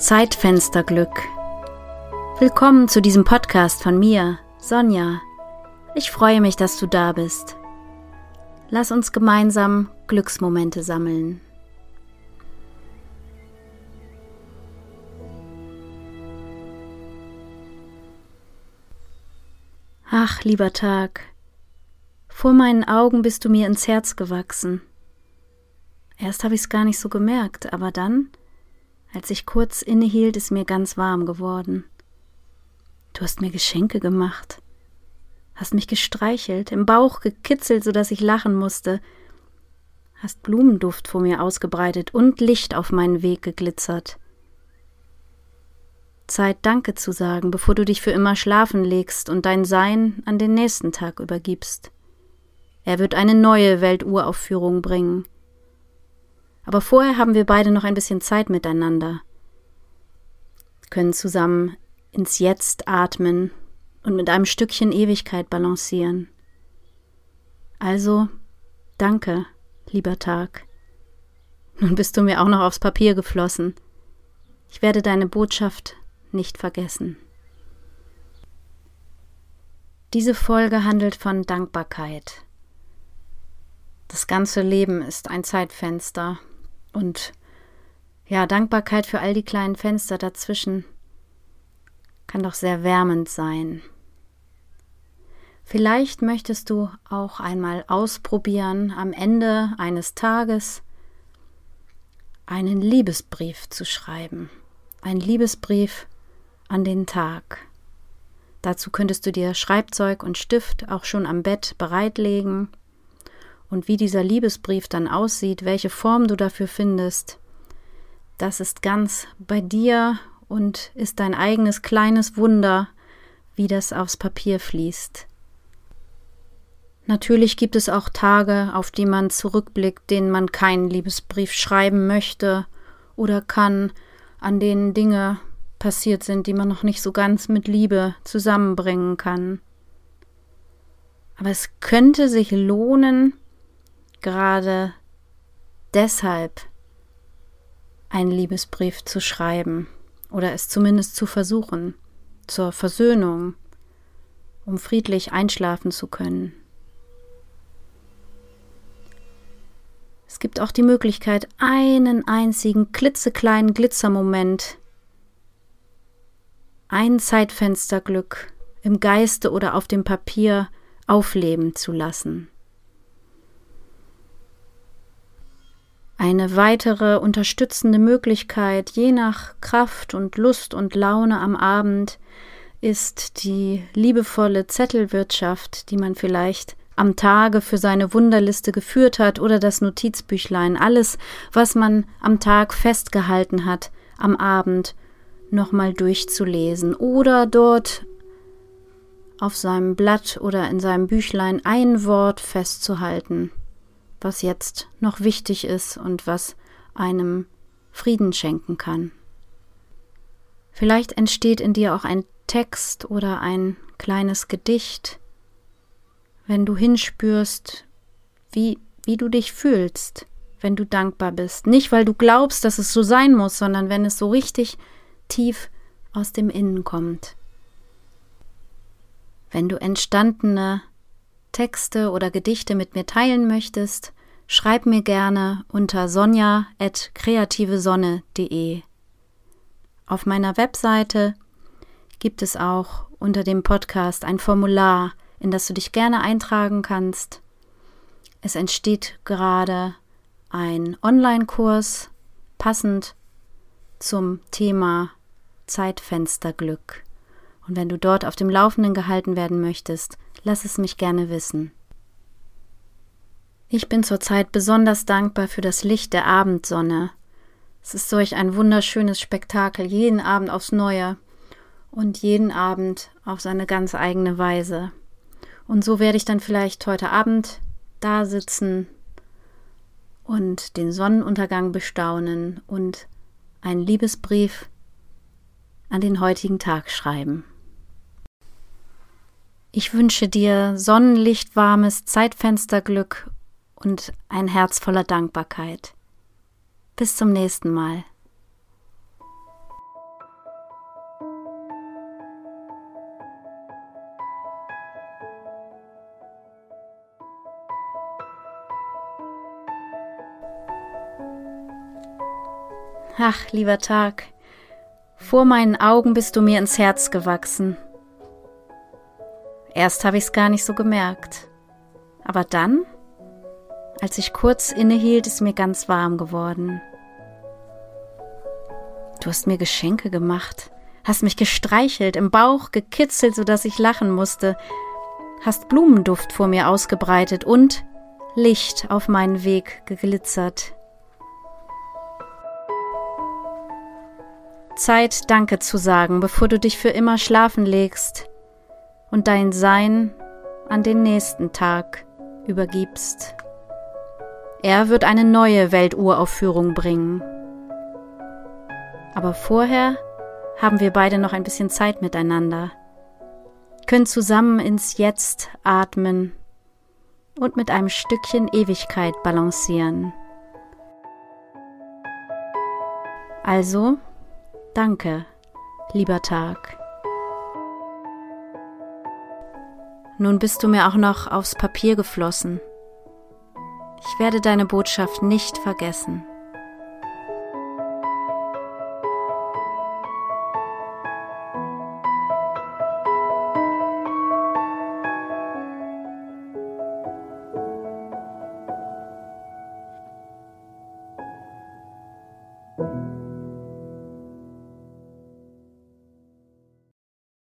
Zeitfensterglück. Willkommen zu diesem Podcast von mir, Sonja. Ich freue mich, dass du da bist. Lass uns gemeinsam Glücksmomente sammeln. Ach, lieber Tag, vor meinen Augen bist du mir ins Herz gewachsen. Erst habe ich es gar nicht so gemerkt, aber dann als ich kurz innehielt, ist mir ganz warm geworden. Du hast mir Geschenke gemacht, hast mich gestreichelt, im Bauch gekitzelt, so dass ich lachen musste, hast Blumenduft vor mir ausgebreitet und Licht auf meinen Weg geglitzert. Zeit Danke zu sagen, bevor du dich für immer schlafen legst und dein Sein an den nächsten Tag übergibst. Er wird eine neue Welturaufführung bringen, aber vorher haben wir beide noch ein bisschen Zeit miteinander, können zusammen ins Jetzt atmen und mit einem Stückchen Ewigkeit balancieren. Also, danke, lieber Tag. Nun bist du mir auch noch aufs Papier geflossen. Ich werde deine Botschaft nicht vergessen. Diese Folge handelt von Dankbarkeit. Das ganze Leben ist ein Zeitfenster, und ja, Dankbarkeit für all die kleinen Fenster dazwischen kann doch sehr wärmend sein. Vielleicht möchtest du auch einmal ausprobieren, am Ende eines Tages einen Liebesbrief zu schreiben. Ein Liebesbrief an den Tag. Dazu könntest du dir Schreibzeug und Stift auch schon am Bett bereitlegen und wie dieser Liebesbrief dann aussieht, welche Form du dafür findest, das ist ganz bei dir und ist dein eigenes kleines Wunder, wie das aufs Papier fließt. Natürlich gibt es auch Tage, auf die man zurückblickt, denen man keinen Liebesbrief schreiben möchte oder kann, an denen Dinge passiert sind, die man noch nicht so ganz mit Liebe zusammenbringen kann. Aber es könnte sich lohnen, gerade deshalb einen Liebesbrief zu schreiben oder es zumindest zu versuchen, zur Versöhnung, um friedlich einschlafen zu können. Es gibt auch die Möglichkeit, einen einzigen klitzekleinen Glitzermoment, ein Zeitfensterglück im Geiste oder auf dem Papier aufleben zu lassen. Eine weitere unterstützende Möglichkeit, je nach Kraft und Lust und Laune am Abend, ist die liebevolle Zettelwirtschaft, die man vielleicht am Tage für seine Wunderliste geführt hat oder das Notizbüchlein, alles, was man am Tag festgehalten hat, am Abend nochmal durchzulesen oder dort auf seinem Blatt oder in seinem Büchlein ein Wort festzuhalten was jetzt noch wichtig ist und was einem Frieden schenken kann. Vielleicht entsteht in dir auch ein Text oder ein kleines Gedicht, wenn du hinspürst, wie, wie du dich fühlst, wenn du dankbar bist. Nicht, weil du glaubst, dass es so sein muss, sondern wenn es so richtig tief aus dem Innen kommt. Wenn du entstandene Texte oder Gedichte mit mir teilen möchtest, schreib mir gerne unter sonja.kreativesonne.de. Auf meiner Webseite gibt es auch unter dem Podcast ein Formular, in das du dich gerne eintragen kannst. Es entsteht gerade ein Online-Kurs passend zum Thema Zeitfensterglück. Und wenn du dort auf dem Laufenden gehalten werden möchtest, lass es mich gerne wissen. Ich bin zurzeit besonders dankbar für das Licht der Abendsonne. Es ist solch ein wunderschönes Spektakel, jeden Abend aufs Neue und jeden Abend auf seine ganz eigene Weise. Und so werde ich dann vielleicht heute Abend da sitzen und den Sonnenuntergang bestaunen und einen Liebesbrief an den heutigen Tag schreiben. Ich wünsche dir Sonnenlicht, warmes Zeitfensterglück und ein Herz voller Dankbarkeit. Bis zum nächsten Mal. Ach, lieber Tag, vor meinen Augen bist du mir ins Herz gewachsen. Erst habe ich's gar nicht so gemerkt. Aber dann, als ich kurz innehielt, ist mir ganz warm geworden. Du hast mir Geschenke gemacht, hast mich gestreichelt, im Bauch gekitzelt, sodass ich lachen musste, hast Blumenduft vor mir ausgebreitet und Licht auf meinen Weg geglitzert. Zeit, Danke zu sagen, bevor du dich für immer schlafen legst und dein Sein an den nächsten Tag übergibst. Er wird eine neue Welturaufführung bringen. Aber vorher haben wir beide noch ein bisschen Zeit miteinander, können zusammen ins Jetzt atmen und mit einem Stückchen Ewigkeit balancieren. Also Danke, lieber Tag. Nun bist du mir auch noch aufs Papier geflossen. Ich werde deine Botschaft nicht vergessen.